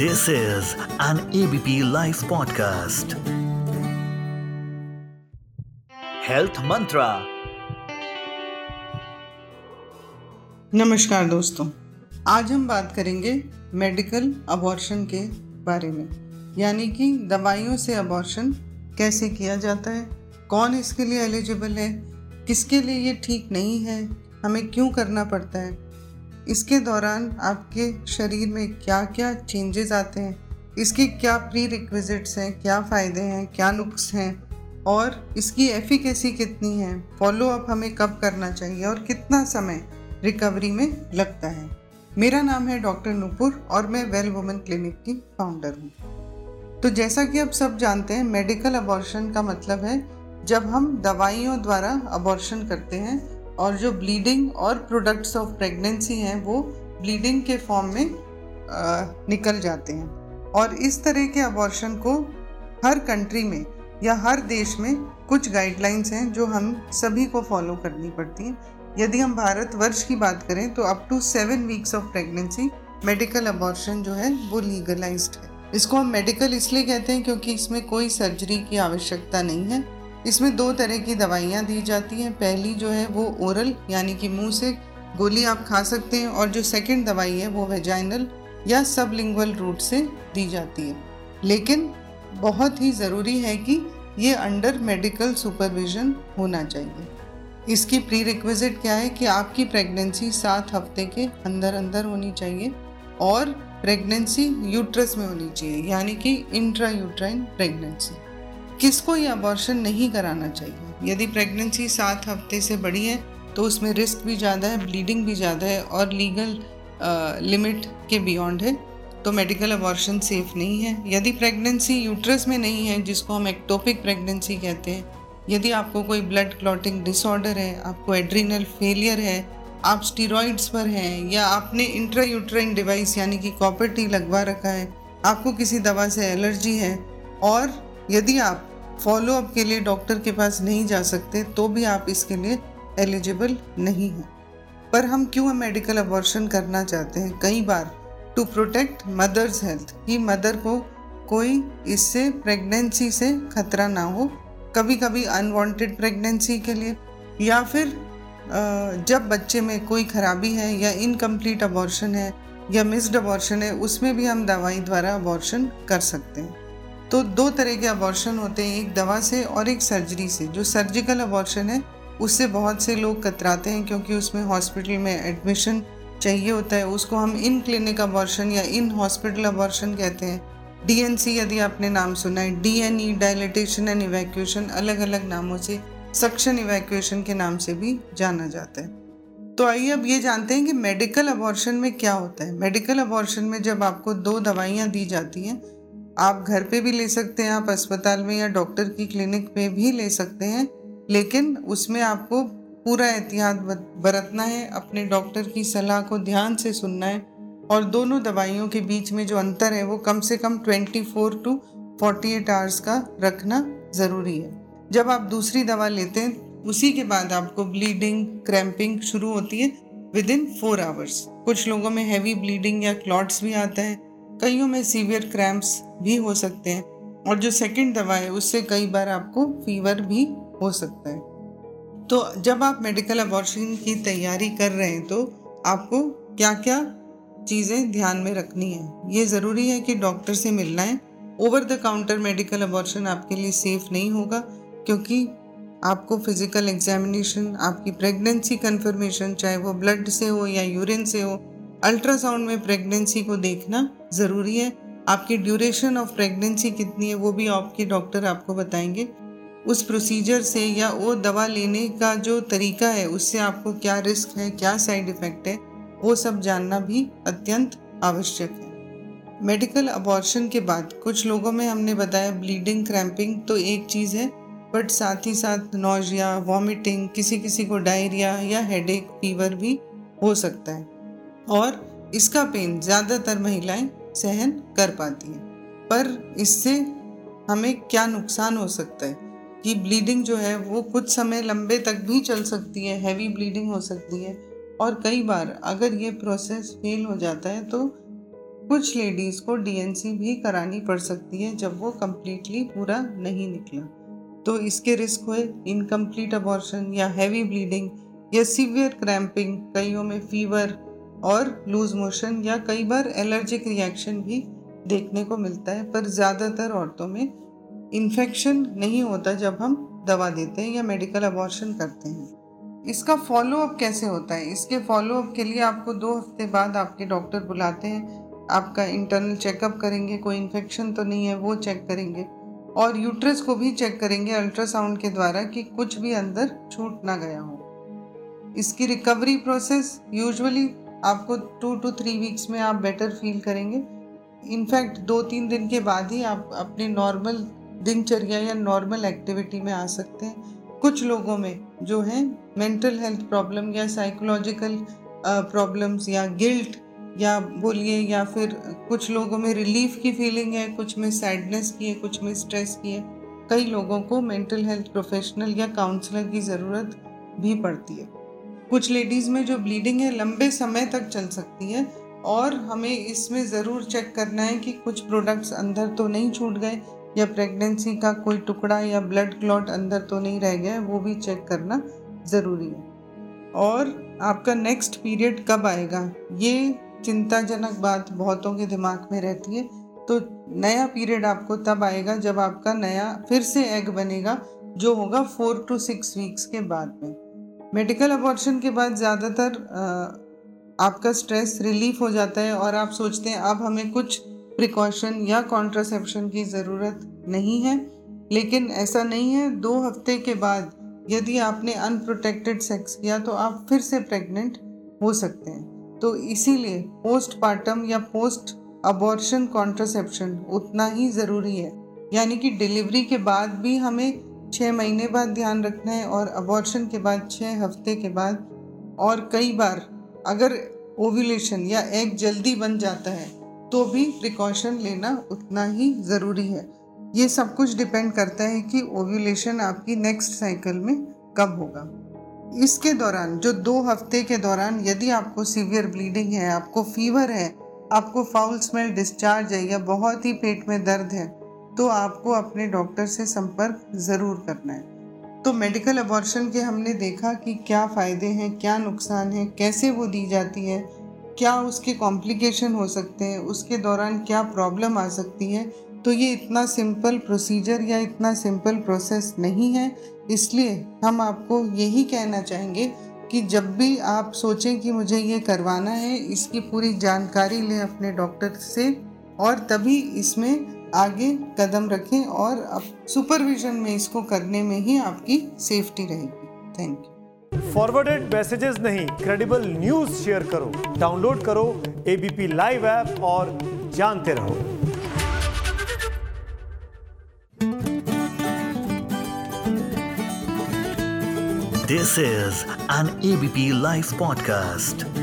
This is an ABP Life podcast. Health Mantra. नमस्कार दोस्तों, आज हम बात करेंगे मेडिकल अबॉर्शन के बारे में, यानी कि दवाइयों से अबॉर्शन कैसे किया जाता है, कौन इसके लिए एलिजिबल है, किसके लिए ये ठीक नहीं है, हमें क्यों करना पड़ता है इसके दौरान आपके शरीर में क्या क्या चेंजेस आते हैं? इसकी क्या प्री रिक्विजिट्स हैं? क्या फ़ायदे हैं? क्या नुक्स हैं? और इसकी एफिकेसी कितनी है? फॉलो अप हमें कब करना चाहिए और कितना समय रिकवरी में लगता है? मेरा नाम है डॉक्टर नुपुर और मैं वेल वुमेन क्लिनिक की फाउंडर हूँ। तो जैसा कि आप सब जानते हैं मेडिकल अबॉर्शन का मतलब है जब हम दवाइयों द्वारा अबॉर्शन करते हैं और जो ब्लीडिंग और प्रोडक्ट्स ऑफ़ प्रेगनेंसी हैं वो ब्लीडिंग के फॉर्म में आ, निकल जाते हैं। और इस तरह के अबॉर्शन को हर कंट्री में या हर देश में कुछ गाइडलाइंस हैं जो हम सभी को फॉलो करनी पड़ती हैं। यदि हम भारत वर्ष की बात करें तो up to seven weeks of pregnancy medical abortion जो है वो लीगलाइज्ड है। इसको हम मेडिकल इसलिए कहते हैं क्योंकि इसमें कोई सर्जरी की आवश्यकता नहीं है। इसमें दो तरह की दवाइयाँ दी जाती हैं। पहली जो है वो ओरल यानी कि मुँह से गोली आप खा सकते हैं, और जो सेकंड दवाई है वो वेजाइनल या सब रूट से दी जाती है। लेकिन बहुत ही ज़रूरी है कि ये अंडर मेडिकल सुपरविजन होना चाहिए। इसकी प्री रिक्विजिट क्या है कि आपकी प्रेगनेंसी सात हफ़्ते के अंदर अंदर होनी चाहिए, और प्रेगनेंसी यूट्रस में होनी चाहिए, यानी कि इंट्रा यूट्राइन प्रेगनेंसी किसको ये अबॉर्शन नहीं कराना चाहिए? यदि प्रेगनेंसी सात हफ़्ते से बड़ी है तो उसमें रिस्क भी ज़्यादा है ब्लीडिंग भी ज़्यादा है और लीगल लिमिट के बियॉन्ड है तो मेडिकल अबॉर्शन सेफ़ नहीं है। यदि प्रेगनेंसी यूट्रस में नहीं है, जिसको हम एक्टोपिक प्रेगनेंसी कहते हैं, यदि आपको कोई ब्लड क्लॉटिंग डिसऑर्डर है, आपको एड्रीनल फेलियर है, आप स्टीरॉइड्स पर हैं, या आपने इंट्रा यूट्राइन डिवाइस यानी कि कॉपर टी लगवा रखा है, आपको किसी दवा से एलर्जी है, और यदि आप फॉलो अप के लिए डॉक्टर के पास नहीं जा सकते तो भी आप इसके लिए एलिजिबल नहीं हैं। पर हम क्यों मेडिकल अबॉर्शन करना चाहते हैं? कई बार टू प्रोटेक्ट मदर्स हेल्थ कि मदर को कोई इससे प्रेगनेंसी से खतरा ना हो कभी कभी अनवांटेड प्रेगनेंसी के लिए, या फिर जब बच्चे में कोई खराबी है या इनकम्प्लीट अबॉर्शन है या मिस्ड अबॉर्शन है, उसमें भी हम दवाई द्वारा अबॉर्शन कर सकते हैं। तो दो तरह के अबॉर्शन होते हैं, एक दवा से और एक सर्जरी से। जो सर्जिकल अबॉर्शन है, उससे बहुत से लोग कतराते हैं क्योंकि उसमें हॉस्पिटल में एडमिशन चाहिए होता है। उसको हम इन क्लिनिक अबॉर्शन या इन हॉस्पिटल अबॉर्शन कहते हैं। डीएनसी यदि आपने नाम सुना है डीएनई डायलिटेशन एंड इवैक्यूएशन अलग अलग नामों से सक्शन इवैक्यूएशन के नाम से भी जाना जाता है। तो आइए अब ये जानते हैं कि मेडिकल अबॉर्शन में क्या होता है। मेडिकल अबॉर्शन में जब आपको दो दवाइयाँ दी जाती हैं आप घर पे भी ले सकते हैं, आप अस्पताल में या डॉक्टर की क्लिनिक पे भी ले सकते हैं, लेकिन उसमें आपको पूरा एहतियात बरतना है, अपने डॉक्टर की सलाह को ध्यान से सुनना है, और दोनों दवाइयों के बीच में जो अंतर है, वो कम से कम 24 टू 48 आवर्स का रखना ज़रूरी है। जब आप दूसरी दवा लेते हैं, उसी के बाद आपको ब्लीडिंग क्रैम्पिंग शुरू होती है विद इन फोर आवर्स। कुछ लोगों में हैवी ब्लीडिंग या क्लॉट्स भी आता है कईयों में सीवियर क्रैम्प्स भी हो सकते हैं और जो सेकंड दवा है, उससे कई बार आपको फीवर भी हो सकता है। तो जब आप मेडिकल अबॉर्शन की तैयारी कर रहे हैं तो आपको क्या क्या चीज़ें ध्यान में रखनी है? ये ज़रूरी है कि डॉक्टर से मिलना है। Over the counter medical abortion आपके लिए सेफ़ नहीं होगा, क्योंकि आपको फ़िज़िकल एग्जामिनेशन आपकी प्रेगनेंसी कंफर्मेशन चाहे वो ब्लड से हो या यूरिन से हो अल्ट्रासाउंड में प्रेगनेंसी को देखना ज़रूरी है। आपकी ड्यूरेशन ऑफ़ प्रेगनेंसी कितनी है, वो भी आपके डॉक्टर आपको बताएँगे। उस प्रोसीजर से या वो दवा लेने का जो तरीका है, उससे आपको क्या रिस्क है, क्या साइड इफ़ेक्ट है, वो सब जानना भी अत्यंत आवश्यक है। मेडिकल अबॉर्शन के बाद कुछ लोगों में हमने बताया ब्लीडिंग क्रैम्पिंग तो एक चीज़ है, बट साथ ही साथ नोजिया, वॉमिटिंग, किसी किसी को डायरिया या हेडेक, फीवर भी हो सकता है। और इसका पेन ज़्यादातर महिलाएँ सहन कर पाती हैं। पर इससे हमें क्या नुकसान हो सकता है कि ब्लीडिंग जो है वो कुछ समय लंबे तक भी चल सकती है हैवी ब्लीडिंग हो सकती है। और कई बार अगर ये प्रोसेस फेल हो जाता है तो कुछ लेडीज़ को डीएनसी भी करानी पड़ सकती है जब वो कम्प्लीटली पूरा नहीं निकला। तो इसके रिस्क हुए इनकम्प्लीट अबॉर्शन या हैवी ब्लीडिंग या सीवियर क्रैम्पिंग कईयों में फीवर और लूज मोशन या कई बार एलर्जिक रिएक्शन भी देखने को मिलता है, पर ज़्यादातर औरतों में इन्फेक्शन नहीं होता जब हम दवा देते हैं या मेडिकल अबॉर्शन करते हैं। इसका फॉलोअप कैसे होता है? इसके फॉलोअप के लिए आपको दो हफ़्ते बाद आपके डॉक्टर बुलाते हैं, आपका इंटरनल चेकअप करेंगे, कोई इन्फेक्शन तो नहीं है, वो चेक करेंगे और यूट्रस को भी चेक करेंगे अल्ट्रासाउंड के द्वारा कि कुछ भी अंदर छूट ना गया हो। इसकी रिकवरी प्रोसेस यूजुअली आपको टू टू थ्री वीक्स में आप बेटर फील करेंगे। इनफैक्ट दो तीन दिन के बाद ही आप अपने नॉर्मल दिनचर्या या नॉर्मल एक्टिविटी में आ सकते हैं। कुछ लोगों में जो है मेंटल हेल्थ प्रॉब्लम या साइकोलॉजिकल प्रॉब्लम्स या गिल्ट या बोलिए या फिर कुछ लोगों में रिलीफ की फीलिंग है, कुछ में सैडनेस की है, कुछ में स्ट्रेस की है। कई लोगों को मेंटल हेल्थ प्रोफेशनल या काउंसलर की ज़रूरत भी पड़ती है। कुछ लेडीज़ में जो ब्लीडिंग है लंबे समय तक चल सकती है और हमें इसमें ज़रूर चेक करना है कि कुछ प्रोडक्ट्स अंदर तो नहीं छूट गए या प्रेगनेंसी का कोई टुकड़ा या ब्लड क्लॉट अंदर तो नहीं रह गया वो भी चेक करना ज़रूरी है। और आपका नेक्स्ट पीरियड कब आएगा? ये चिंताजनक बात बहुतों के दिमाग में रहती है। तो नया पीरियड आपको तब आएगा जब आपका नया फिर से एग बनेगा, जो होगा फोर टू सिक्स वीक्स के बाद में। मेडिकल अबॉर्शन के बाद ज़्यादातर आपका स्ट्रेस रिलीफ हो जाता है और आप सोचते हैं, अब हमें कुछ प्रिकॉशन या कॉन्ट्रासेप्शन की ज़रूरत नहीं है। लेकिन ऐसा नहीं है, दो हफ़्ते के बाद यदि आपने अनप्रोटेक्टेड सेक्स किया तो आप फिर से प्रेग्नेंट हो सकते हैं। तो इसीलिए पोस्टपार्टम या पोस्ट अबॉर्शन कॉन्ट्रासेप्शन उतना ही ज़रूरी है। यानी कि डिलीवरी के बाद भी हमें छः महीने बाद ध्यान रखना है और अबॉर्शन के बाद छः हफ़्ते के बाद और कई बार अगर ओव्यूलेशन या एग जल्दी बन जाता है तो भी प्रिकॉशन लेना उतना ही ज़रूरी है। ये सब कुछ डिपेंड करता है कि ओव्यूलेशन आपकी नेक्स्ट साइकिल में कब होगा। इसके दौरान, जो दो हफ़्ते के दौरान यदि आपको सीवियर ब्लीडिंग है, आपको फीवर है, आपको फाउल स्मेल डिस्चार्ज है या बहुत ही पेट में दर्द है तो आपको अपने डॉक्टर से संपर्क ज़रूर करना है। तो मेडिकल अबॉर्शन के हमने देखा कि क्या फ़ायदे हैं, क्या नुकसान है, कैसे वो दी जाती है, क्या उसके कॉम्प्लिकेशन हो सकते हैं, उसके दौरान क्या प्रॉब्लम आ सकती है तो ये इतना सिंपल प्रोसीजर या इतना सिंपल प्रोसेस नहीं है। इसलिए हम आपको यही कहना चाहेंगे कि जब भी आप सोचें कि मुझे ये करवाना है, इसकी पूरी जानकारी लें अपने डॉक्टर से और तभी इसमें आगे कदम रखें और अब सुपरविजन में इसको करने में ही आपकी सेफ्टी रहेगी। थैंक यू फॉरवर्डेड मैसेजेस नहीं क्रेडिबल न्यूज़ शेयर करो डाउनलोड करो एबीपी लाइव ऐप और जानते रहो। This is an ABP live podcast